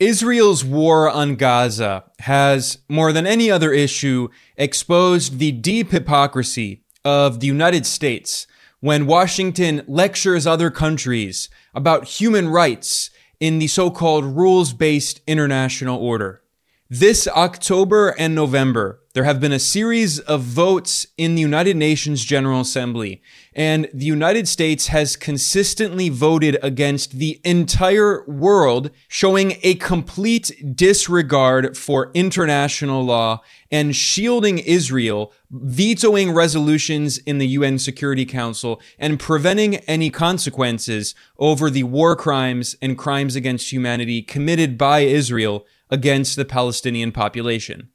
Israel's war on Gaza has, more than any other issue, exposed the deep hypocrisy of the United States when Washington lectures other countries about human rights in the so-called rules-based international order. This October and November, there have been a series of votes in the United Nations General Assembly, and the United States has consistently voted against the entire world, showing a complete disregard for international law and shielding Israel, vetoing resolutions in the UN Security Council, and preventing any consequences over the war crimes and crimes against humanity committed by Israel against the Palestinian population.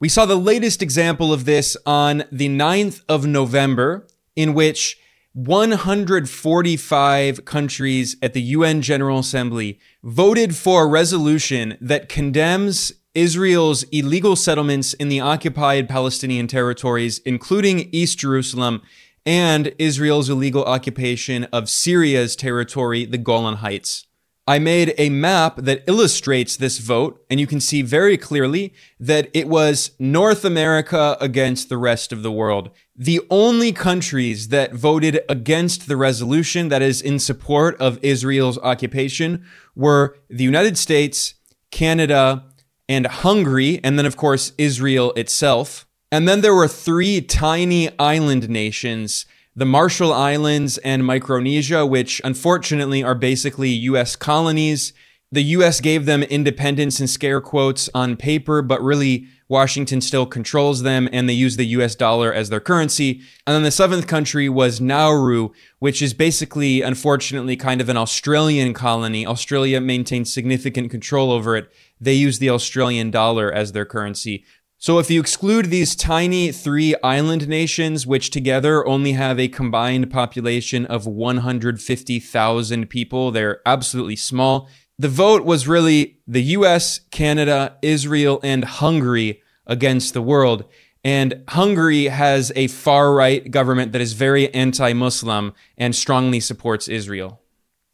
We saw the latest example of this on the 9th of November, in which 145 countries at the UN General Assembly voted for a resolution that condemns Israel's illegal settlements in the occupied Palestinian territories, including East Jerusalem, and Israel's illegal occupation of Syria's territory, the Golan Heights. I made a map that illustrates this vote, and you can see very clearly that it was North America against the rest of the world. The only countries that voted against the resolution that is in support of Israel's occupation were the United States, Canada, and Hungary, and then of course Israel itself. And then there were three tiny island nations the Marshall Islands and Micronesia, which unfortunately are basically US colonies. The US gave them independence in scare quotes on paper, but really Washington still controls them and they use the US dollar as their currency. And then the seventh country was Nauru, which is basically, unfortunately, kind of an Australian colony. Australia maintains significant control over it. They use the Australian dollar as their currency. So if you exclude these tiny three island nations, which together only have a combined population of 150,000 people, they're absolutely small. The vote was really the US, Canada, Israel, and Hungary against the world. And Hungary has a far right government that is very anti Muslim and strongly supports Israel.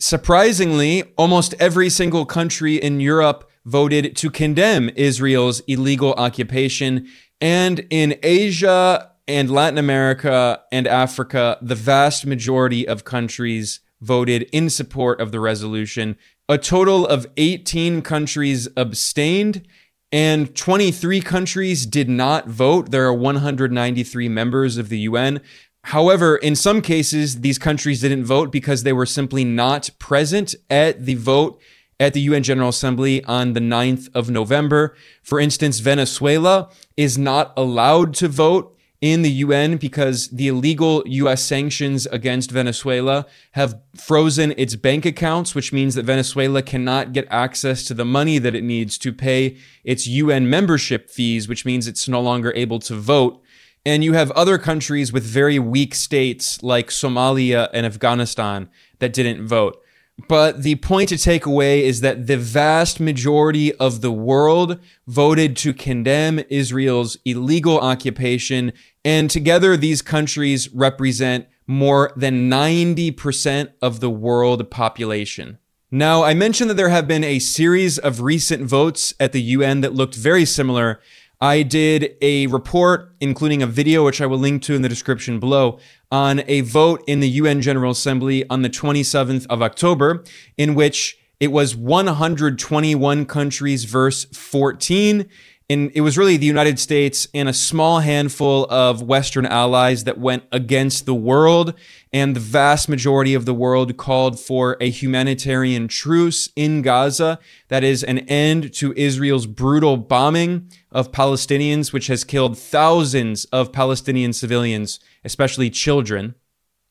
Surprisingly, almost every single country in Europe voted to condemn Israel's illegal occupation. And in Asia and Latin America and Africa, the vast majority of countries voted in support of the resolution. A total of 18 countries abstained and 23 countries did not vote. There are 193 members of the UN. However, in some cases, these countries didn't vote because they were simply not present at the vote at the UN General Assembly on the 9th of November. For instance, Venezuela is not allowed to vote in the UN because the illegal US sanctions against Venezuela have frozen its bank accounts, which means that Venezuela cannot get access to the money that it needs to pay its UN membership fees, which means it's no longer able to vote. And you have other countries with very weak states like Somalia and Afghanistan that didn't vote. But the point to take away is that the vast majority of the world voted to condemn Israel's illegal occupation. And together, these countries represent more than 90% of the world population. Now, I mentioned that there have been a series of recent votes at the UN that looked very similar I did a report, including a video, which I will link to in the description below, on a vote in the UN General Assembly on the 27th of October, in which it was 121 countries versus 14 and it was really the United States and a small handful of Western allies that went against the world. And the vast majority of the world called for a humanitarian truce in Gaza. That is an end to Israel's brutal bombing of Palestinians, which has killed thousands of Palestinian civilians, especially children.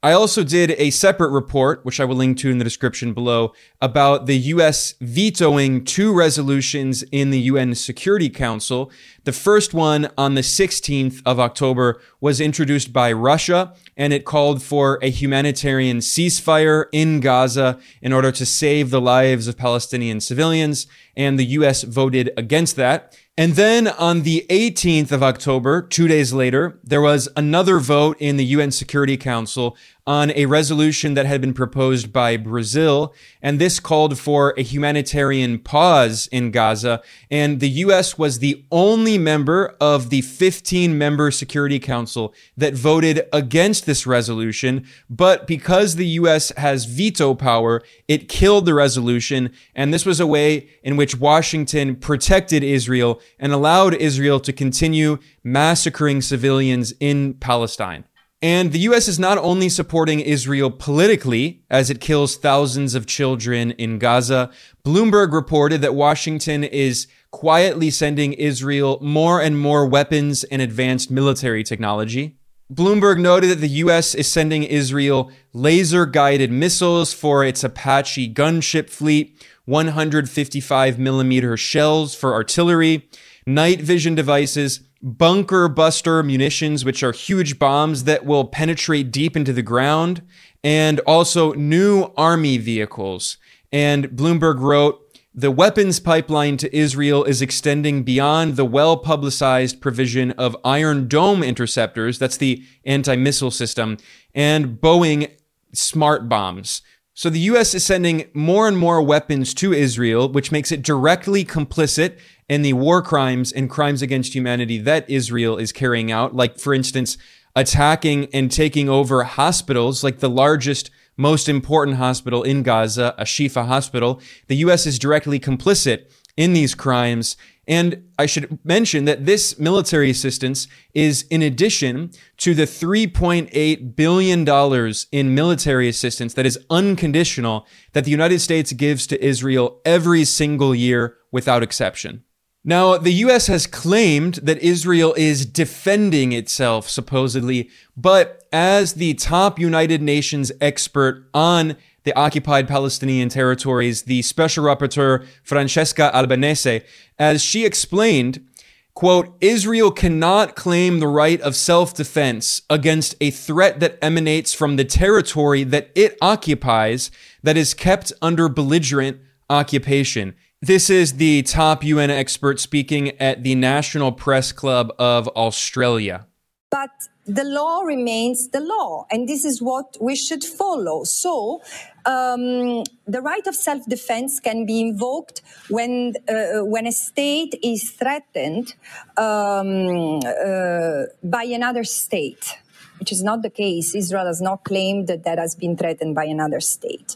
I also did a separate report, which I will link to in the description below, about the US vetoing two resolutions in the UN Security Council. The first one on the 16th of October was introduced by Russia, and it called for a humanitarian ceasefire in Gaza in order to save the lives of Palestinian civilians, and the US voted against that. And then on the 18th of October, two days later, there was another vote in the UN Security Council on a resolution that had been proposed by Brazil. And this called for a humanitarian pause in Gaza. And the U.S. was the only member of the 15 member Security Council that voted against this resolution. But because the U.S. has veto power, it killed the resolution. And this was a way in which Washington protected Israel and allowed Israel to continue massacring civilians in Palestine. And the US is not only supporting Israel politically as it kills thousands of children in Gaza, Bloomberg reported that Washington is quietly sending Israel more and more weapons and advanced military technology. Bloomberg noted that the US is sending Israel laser guided missiles for its Apache gunship fleet, 155 millimeter shells for artillery, night vision devices, bunker buster munitions, which are huge bombs that will penetrate deep into the ground, and also new army vehicles. And Bloomberg wrote, the weapons pipeline to Israel is extending beyond the well publicized provision of Iron Dome interceptors, that's the anti missile system, and Boeing smart bombs. So the US is sending more and more weapons to Israel, which makes it directly complicit in the war crimes and crimes against humanity that Israel is carrying out. Like, for instance, attacking and taking over hospitals, like the largest, most important hospital in Gaza, Ashifa hospital. The US is directly complicit in these crimes and I should mention that this military assistance is in addition to the $3.8 billion in military assistance that is unconditional that the United States gives to Israel every single year without exception. Now, the US has claimed that Israel is defending itself, supposedly, but as the top United Nations expert on the occupied Palestinian territories, the special rapporteur Francesca Albanese, as she explained, quote, Israel cannot claim the right of self-defense against a threat that emanates from the territory that it occupies that is kept under belligerent occupation. This is the top UN expert speaking at the National Press Club of Australia. But the law remains the law, and this is what we should follow. So, um, the right of self-defense can be invoked when uh, when a state is threatened um, uh, by another state, which is not the case. Israel has not claimed that that has been threatened by another state.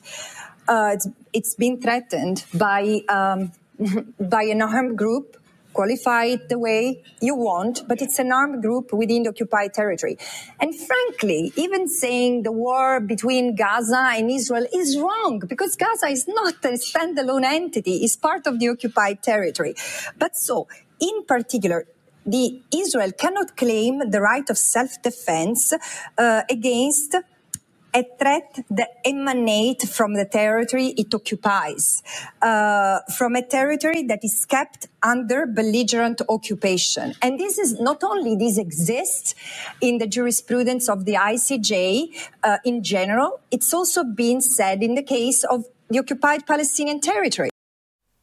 Uh, it's, it's been threatened by um, by an armed group qualify it the way you want, but it's an armed group within the occupied territory. And frankly, even saying the war between Gaza and Israel is wrong because Gaza is not a standalone entity, it's part of the occupied territory. But so, in particular, the Israel cannot claim the right of self-defense uh, against a threat that emanates from the territory it occupies, uh, from a territory that is kept under belligerent occupation. And this is not only this exists in the jurisprudence of the ICJ uh, in general, it's also been said in the case of the occupied Palestinian territory.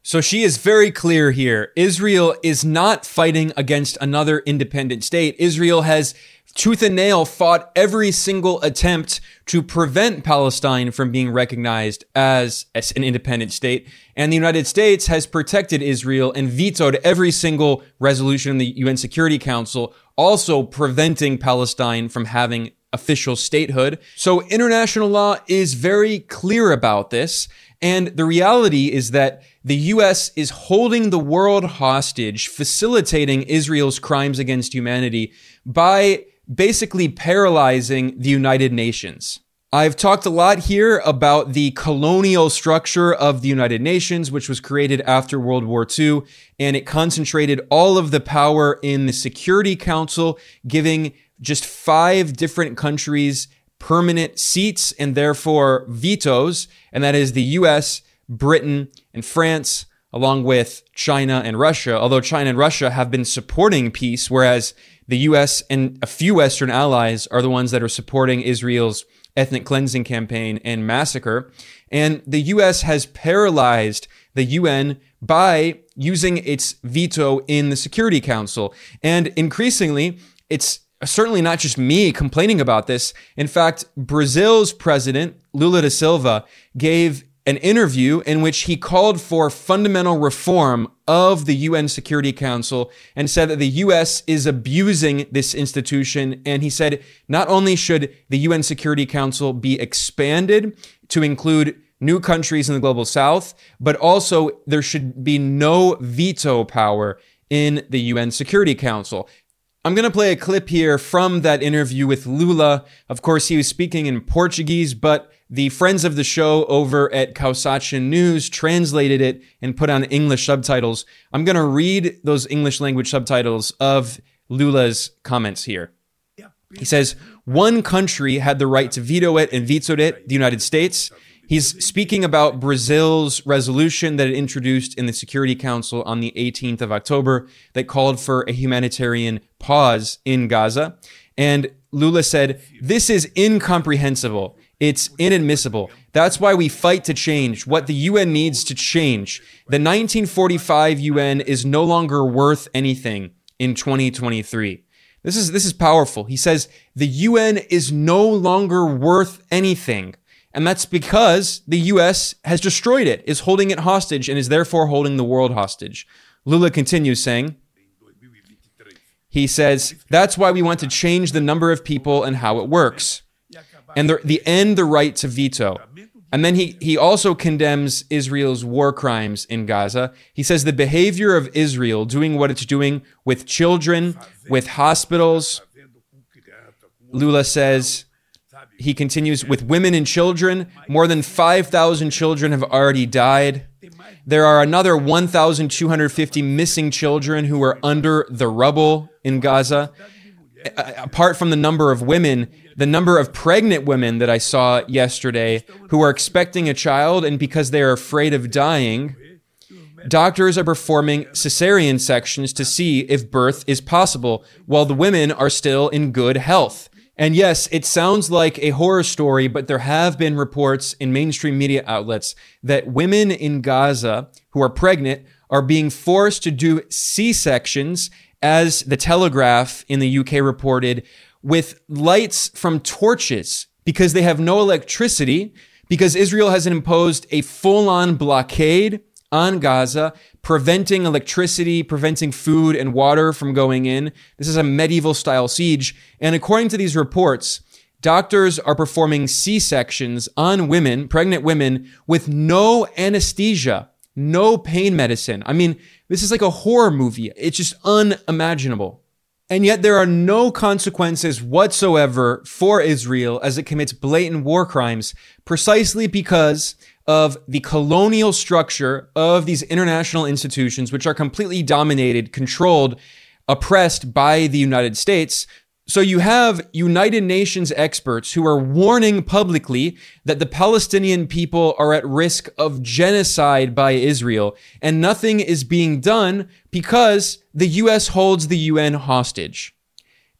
So she is very clear here. Israel is not fighting against another independent state. Israel has tooth and nail fought every single attempt to prevent Palestine from being recognized as, as, an independent state. And the United States has protected Israel and vetoed every single resolution in the UN Security Council, also preventing Palestine from having official statehood. So international law is very clear about this. And the reality is that the US is holding the world hostage, facilitating Israel's crimes against humanity by basically paralyzing the United Nations. I've talked a lot here about the colonial structure of the United Nations, which was created after World War II, and it concentrated all of the power in the Security Council, giving just five different countries permanent seats and therefore vetoes, and that is the US, Britain, and France, along with China and Russia. Although China and Russia have been supporting peace, whereas the US and a few Western allies are the ones that are supporting Israel's ethnic cleansing campaign and massacre. And the US has paralyzed the UN by using its veto in the Security Council. And increasingly, it's certainly not just me complaining about this. In fact, Brazil's president, Lula da Silva, gave an interview in which he called for fundamental reform of the UN Security Council and said that the US is abusing this institution. And he said not only should the UN Security Council be expanded to include new countries in the global south, but also there should be no veto power in the UN Security Council. I'm going to play a clip here from that interview with Lula. Of course, he was speaking in Portuguese, but the friends of the show over at Kawsachun News translated it and put on English subtitles. I'm going to read those English language subtitles of Lula's comments here. He says, one country had the right to veto it and vetoed it, the United States. He's speaking about Brazil's resolution that it introduced in the Security Council on the 18th of October that called for a humanitarian pause in Gaza. And Lula said, This is incomprehensible. It's inadmissible. That's why we fight to change what the UN needs to change. The 1945 UN is no longer worth anything in 2023. This is, this is powerful. He says the UN is no longer worth anything. And that's because the US has destroyed it, is holding it hostage, and is therefore holding the world hostage. Lula continues saying, he says, that's why we want to change the number of people and how it works and the, the end the right to veto. And then he, he also condemns Israel's war crimes in Gaza. He says the behavior of Israel doing what it's doing with children, with hospitals. Lula says, he continues, with women and children, more than 5,000 children have already died. There are another 1,250 missing children who are under the rubble in Gaza. Apart from the number of women, the number of pregnant women that I saw yesterday who are expecting a child and because they are afraid of dying, doctors are performing cesarean sections to see if birth is possible while the women are still in good health. And yes, it sounds like a horror story, but there have been reports in mainstream media outlets that women in Gaza who are pregnant are being forced to do C sections, as the Telegraph in the UK reported, with lights from torches because they have no electricity, because Israel has imposed a full on blockade on Gaza, preventing electricity, preventing food and water from going in. This is a medieval style siege. And according to these reports, doctors are performing C sections on women, pregnant women, with no anesthesia, no pain medicine. I mean, this is like a horror movie. It's just unimaginable. And yet there are no consequences whatsoever for Israel as it commits blatant war crimes precisely because of the colonial structure of these international institutions, which are completely dominated, controlled, oppressed by the United States. So you have United Nations experts who are warning publicly that the Palestinian people are at risk of genocide by Israel, and nothing is being done because the US holds the UN hostage.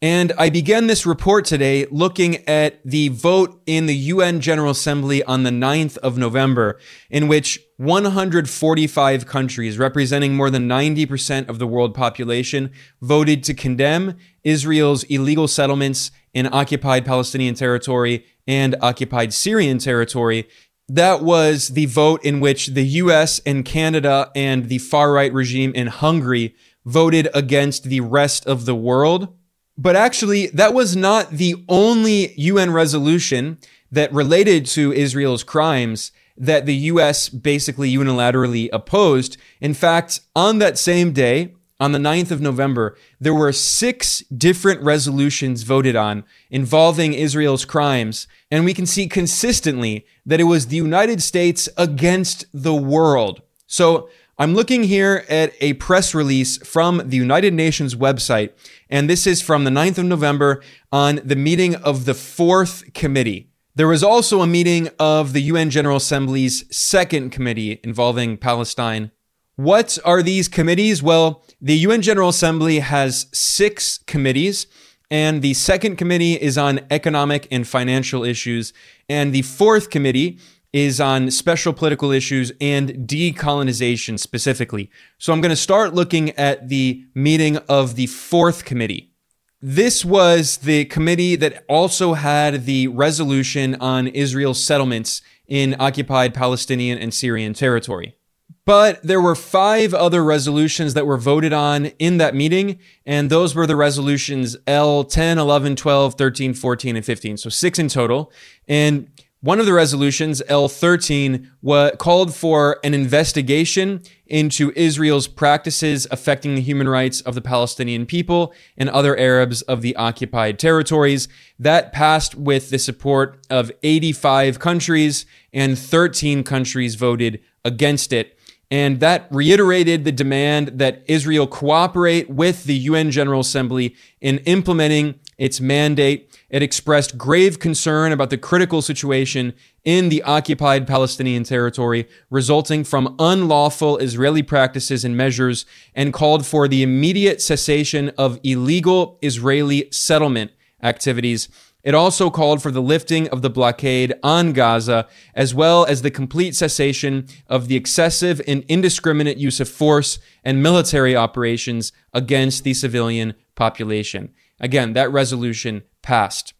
And I began this report today looking at the vote in the UN General Assembly on the 9th of November, in which 145 countries, representing more than 90% of the world population, voted to condemn Israel's illegal settlements in occupied Palestinian territory and occupied Syrian territory. That was the vote in which the US and Canada and the far right regime in Hungary voted against the rest of the world but actually, that was not the only UN resolution that related to Israel's crimes that the US basically unilaterally opposed. In fact, on that same day, on the 9th of November, there were six different resolutions voted on involving Israel's crimes. And we can see consistently that it was the United States against the world. So I'm looking here at a press release from the United Nations website, and this is from the 9th of November on the meeting of the fourth committee. There was also a meeting of the UN General Assembly's second committee involving Palestine. What are these committees? Well, the UN General Assembly has six committees, and the second committee is on economic and financial issues, and the fourth committee is on special political issues and decolonization specifically. So I'm going to start looking at the meeting of the fourth committee. This was the committee that also had the resolution on Israel's settlements in occupied Palestinian and Syrian territory. But there were five other resolutions that were voted on in that meeting, and those were the resolutions L 10, 11, 12, 13, 14, and 15. So six in total. And one of the resolutions, L13, called for an investigation into Israel's practices affecting the human rights of the Palestinian people and other Arabs of the occupied territories. That passed with the support of 85 countries, and 13 countries voted against it. And that reiterated the demand that Israel cooperate with the UN General Assembly in implementing its mandate it expressed grave concern about the critical situation in the occupied Palestinian territory resulting from unlawful Israeli practices and measures and called for the immediate cessation of illegal Israeli settlement activities. It also called for the lifting of the blockade on Gaza, as well as the complete cessation of the excessive and indiscriminate use of force and military operations against the civilian population. Again, that resolution passed.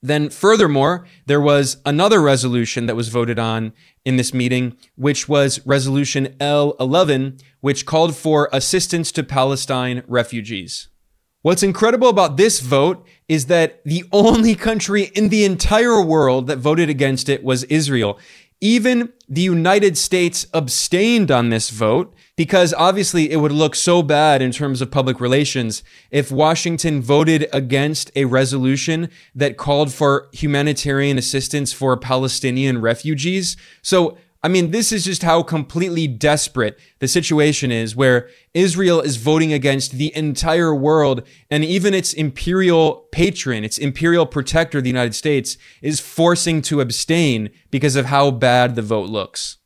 Then, furthermore, there was another resolution that was voted on in this meeting, which was Resolution L11, which called for assistance to Palestine refugees. What's incredible about this vote is that the only country in the entire world that voted against it was Israel. Even the United States abstained on this vote because obviously it would look so bad in terms of public relations if Washington voted against a resolution that called for humanitarian assistance for Palestinian refugees. So I mean, this is just how completely desperate the situation is where Israel is voting against the entire world and even its imperial patron, its imperial protector, the United States, is forcing to abstain because of how bad the vote looks.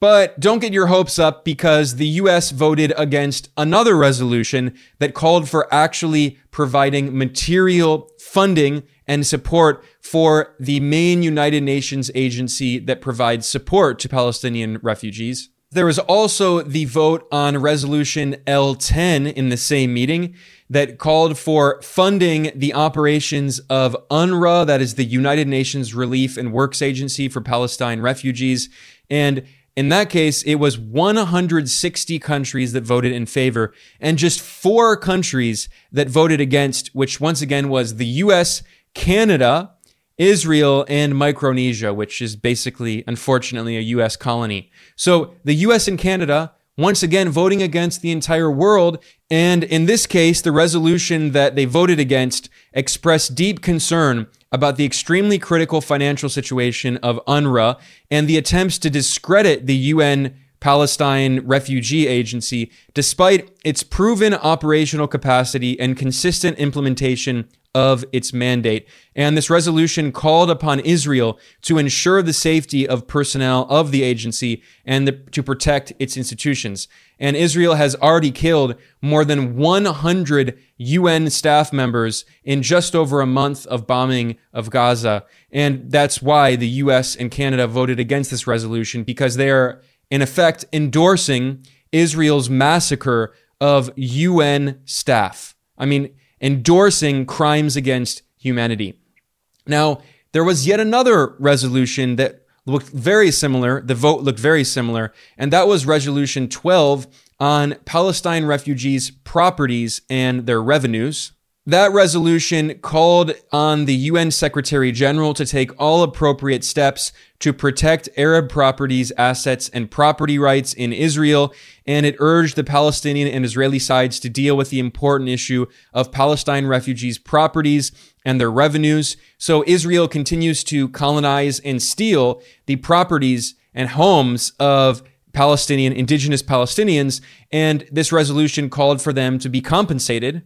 But don't get your hopes up because the US voted against another resolution that called for actually providing material funding and support for the main United Nations agency that provides support to Palestinian refugees. There was also the vote on Resolution L10 in the same meeting that called for funding the operations of UNRWA, that is the United Nations Relief and Works Agency for Palestine refugees. And in that case, it was 160 countries that voted in favor and just four countries that voted against, which once again was the US, Canada, Israel, and Micronesia, which is basically, unfortunately, a US colony. So the US and Canada, once again, voting against the entire world. And in this case, the resolution that they voted against expressed deep concern about the extremely critical financial situation of UNRWA and the attempts to discredit the UN Palestine Refugee Agency, despite its proven operational capacity and consistent implementation of its mandate. And this resolution called upon Israel to ensure the safety of personnel of the agency and the, to protect its institutions. And Israel has already killed more than 100 UN staff members in just over a month of bombing of Gaza. And that's why the US and Canada voted against this resolution because they are, in effect, endorsing Israel's massacre of UN staff. I mean, endorsing crimes against humanity. Now, there was yet another resolution that looked very similar. The vote looked very similar, and that was Resolution 12 on Palestine refugees' properties and their revenues. That resolution called on the UN Secretary General to take all appropriate steps to protect Arab properties, assets, and property rights in Israel, and it urged the Palestinian and Israeli sides to deal with the important issue of Palestine refugees' properties and their revenues. So Israel continues to colonize and steal the properties and homes of Palestinian, indigenous Palestinians, and this resolution called for them to be compensated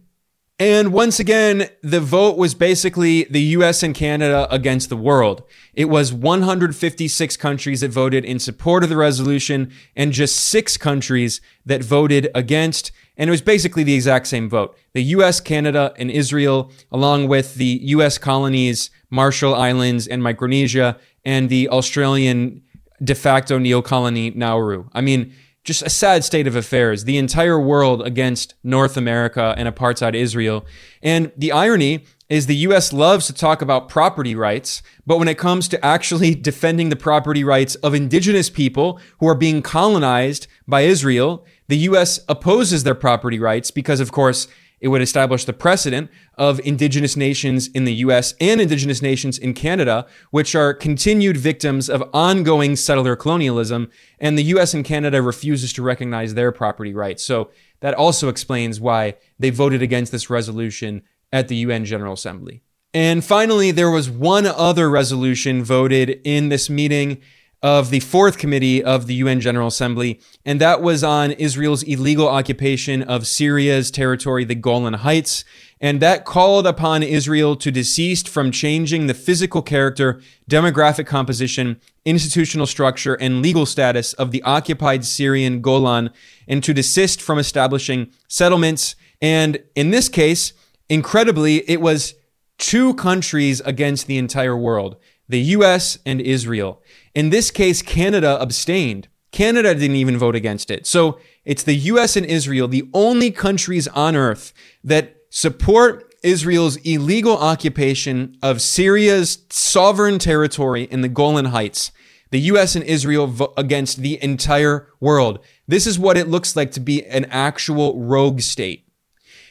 and once again, the vote was basically the US and Canada against the world. It was 156 countries that voted in support of the resolution and just six countries that voted against. And it was basically the exact same vote. The US, Canada, and Israel, along with the US colonies, Marshall Islands, and Micronesia, and the Australian de facto neo colony Nauru. I mean, just a sad state of affairs. The entire world against North America and apartheid Israel. And the irony is the US loves to talk about property rights, but when it comes to actually defending the property rights of indigenous people who are being colonized by Israel, the US opposes their property rights because, of course, it would establish the precedent of indigenous nations in the US and indigenous nations in Canada, which are continued victims of ongoing settler colonialism. And the US and Canada refuses to recognize their property rights. So that also explains why they voted against this resolution at the UN General Assembly. And finally, there was one other resolution voted in this meeting of the fourth committee of the UN General Assembly, and that was on Israel's illegal occupation of Syria's territory, the Golan Heights. And that called upon Israel to desist from changing the physical character, demographic composition, institutional structure, and legal status of the occupied Syrian Golan, and to desist from establishing settlements. And in this case, incredibly, it was two countries against the entire world the US and Israel. In this case, Canada abstained. Canada didn't even vote against it. So it's the US and Israel, the only countries on earth that support Israel's illegal occupation of Syria's sovereign territory in the Golan Heights. The US and Israel vote against the entire world. This is what it looks like to be an actual rogue state.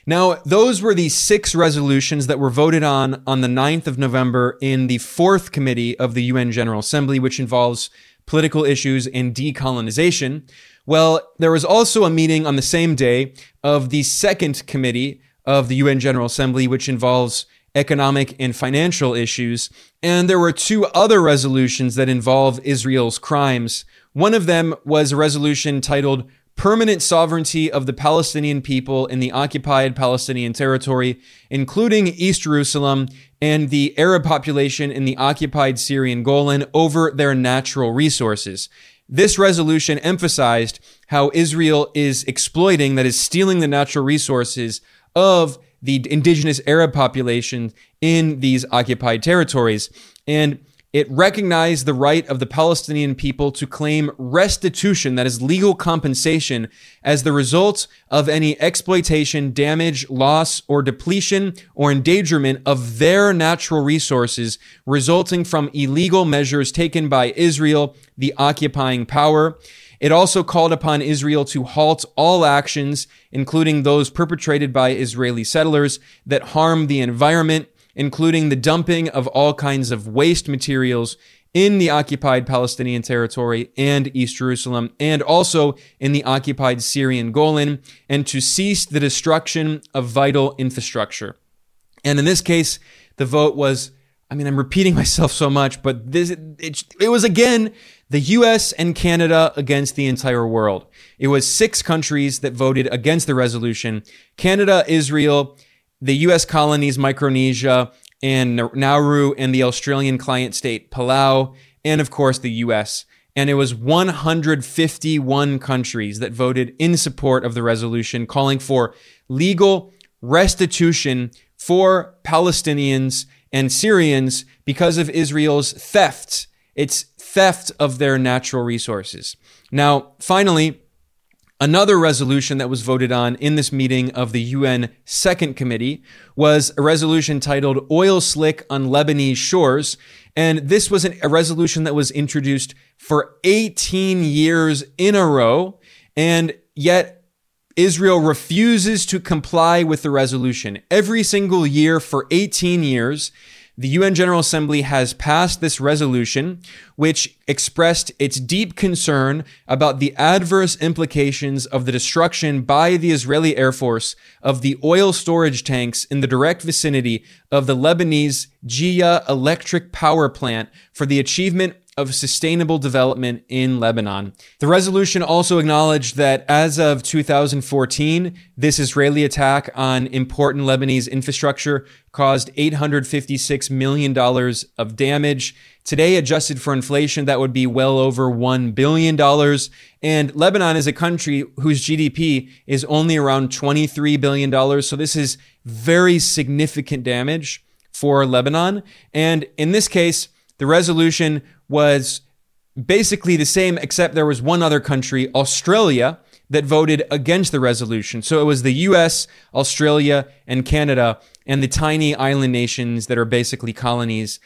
Now, those were the six resolutions that were voted on on the 9th of November in the fourth committee of the UN General Assembly, which involves political issues and decolonization. Well, there was also a meeting on the same day of the second committee of the UN General Assembly, which involves economic and financial issues. And there were two other resolutions that involve Israel's crimes. One of them was a resolution titled permanent sovereignty of the Palestinian people in the occupied Palestinian territory, including East Jerusalem and the Arab population in the occupied Syrian Golan over their natural resources. This resolution emphasized how Israel is exploiting, that is, stealing the natural resources of the indigenous Arab population in these occupied territories. And it recognized the right of the Palestinian people to claim restitution, that is legal compensation, as the result of any exploitation, damage, loss, or depletion or endangerment of their natural resources resulting from illegal measures taken by Israel, the occupying power. It also called upon Israel to halt all actions, including those perpetrated by Israeli settlers, that harm the environment, including the dumping of all kinds of waste materials in the occupied Palestinian territory and East Jerusalem, and also in the occupied Syrian Golan, and to cease the destruction of vital infrastructure. And in this case, the vote was, I mean, I'm repeating myself so much, but this, it, it was again the US and Canada against the entire world. It was six countries that voted against the resolution Canada, Israel, the U.S. colonies Micronesia and Nauru and the Australian client state Palau, and of course the U.S. And it was 151 countries that voted in support of the resolution calling for legal restitution for Palestinians and Syrians because of Israel's theft. It's theft of their natural resources. Now, finally, Another resolution that was voted on in this meeting of the UN Second Committee was a resolution titled Oil Slick on Lebanese Shores. And this was an, a resolution that was introduced for 18 years in a row. And yet Israel refuses to comply with the resolution. Every single year for 18 years, the UN General Assembly has passed this resolution, which expressed its deep concern about the adverse implications of the destruction by the Israeli Air Force of the oil storage tanks in the direct vicinity of the Lebanese Jiyah electric power plant for the achievement of sustainable development in Lebanon. The resolution also acknowledged that as of 2014, this Israeli attack on important Lebanese infrastructure caused $856 million of damage. Today, adjusted for inflation, that would be well over $1 billion. And Lebanon is a country whose GDP is only around $23 billion. So this is very significant damage for Lebanon. And in this case, the resolution was basically the same, except there was one other country, Australia, that voted against the resolution. So it was the US, Australia, and Canada, and the tiny island nations that are basically colonies.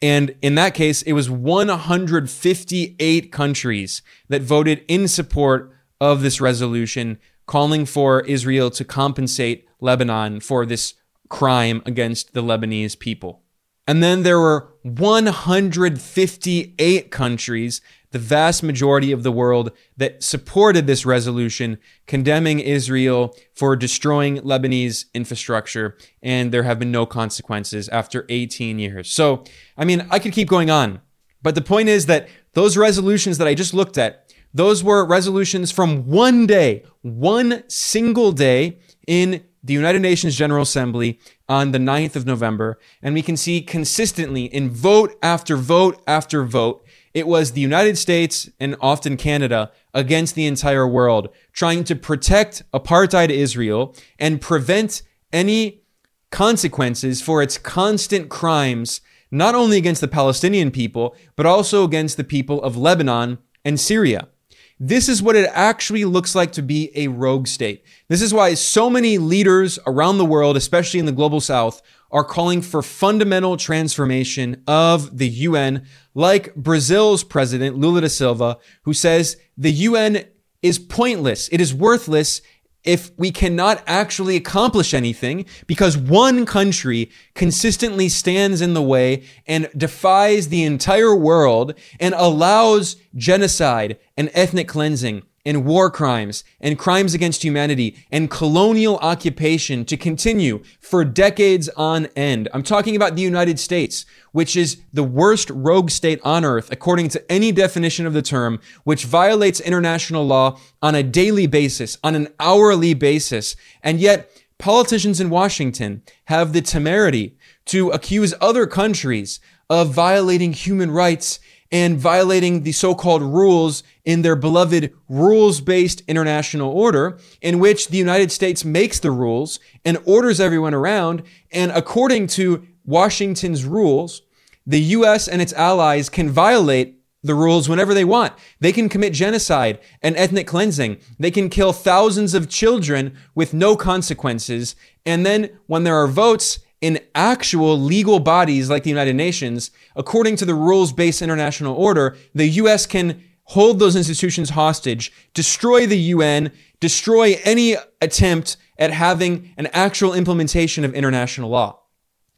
And in that case, it was 158 countries that voted in support of this resolution, calling for Israel to compensate Lebanon for this crime against the Lebanese people. And then there were 158 countries, the vast majority of the world, that supported this resolution condemning Israel for destroying Lebanese infrastructure. And there have been no consequences after 18 years. So, I mean, I could keep going on. But the point is that those resolutions that I just looked at, those were resolutions from one day, one single day in the United Nations General Assembly on the 9th of November, and we can see consistently in vote after vote after vote, it was the United States and often Canada against the entire world, trying to protect apartheid Israel and prevent any consequences for its constant crimes, not only against the Palestinian people, but also against the people of Lebanon and Syria. This is what it actually looks like to be a rogue state. This is why so many leaders around the world, especially in the global south, are calling for fundamental transformation of the UN, like Brazil's president, Lula da Silva, who says the UN is pointless. It is worthless if we cannot actually accomplish anything because one country consistently stands in the way and defies the entire world and allows genocide and ethnic cleansing and war crimes and crimes against humanity and colonial occupation to continue for decades on end. I'm talking about the United States, which is the worst rogue state on earth, according to any definition of the term, which violates international law on a daily basis, on an hourly basis. And yet, politicians in Washington have the temerity to accuse other countries of violating human rights and violating the so-called rules in their beloved rules-based international order in which the United States makes the rules and orders everyone around. And according to Washington's rules, the U.S. and its allies can violate the rules whenever they want. They can commit genocide and ethnic cleansing. They can kill thousands of children with no consequences. And then when there are votes, in actual legal bodies like the United Nations, according to the rules based international order, the US can hold those institutions hostage, destroy the UN, destroy any attempt at having an actual implementation of international law.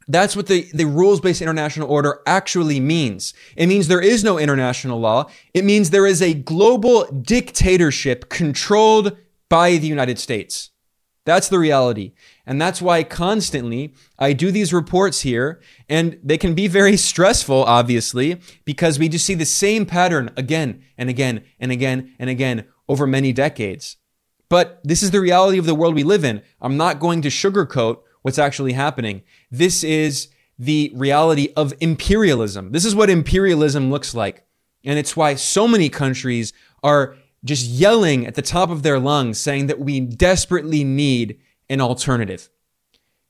That's what the, the rules based international order actually means. It means there is no international law. It means there is a global dictatorship controlled by the United States. That's the reality. And that's why constantly I do these reports here, and they can be very stressful, obviously, because we just see the same pattern again and again and again and again over many decades. But this is the reality of the world we live in. I'm not going to sugarcoat what's actually happening. This is the reality of imperialism. This is what imperialism looks like. And it's why so many countries are just yelling at the top of their lungs, saying that we desperately need an alternative.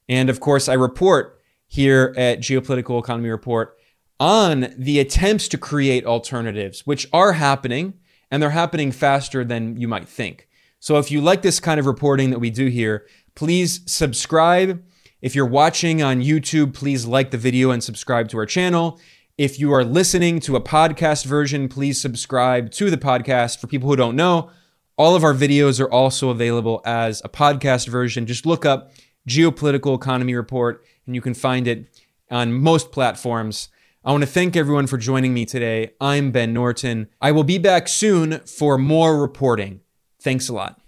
And of course, I report here at Geopolitical Economy Report on the attempts to create alternatives, which are happening, and they're happening faster than you might think. So if you like this kind of reporting that we do here, please subscribe. If you're watching on YouTube, please like the video and subscribe to our channel. If you are listening to a podcast version, please subscribe to the podcast. For people who don't know, all of our videos are also available as a podcast version. Just look up Geopolitical Economy Report and you can find it on most platforms. I want to thank everyone for joining me today. I'm Ben Norton. I will be back soon for more reporting. Thanks a lot.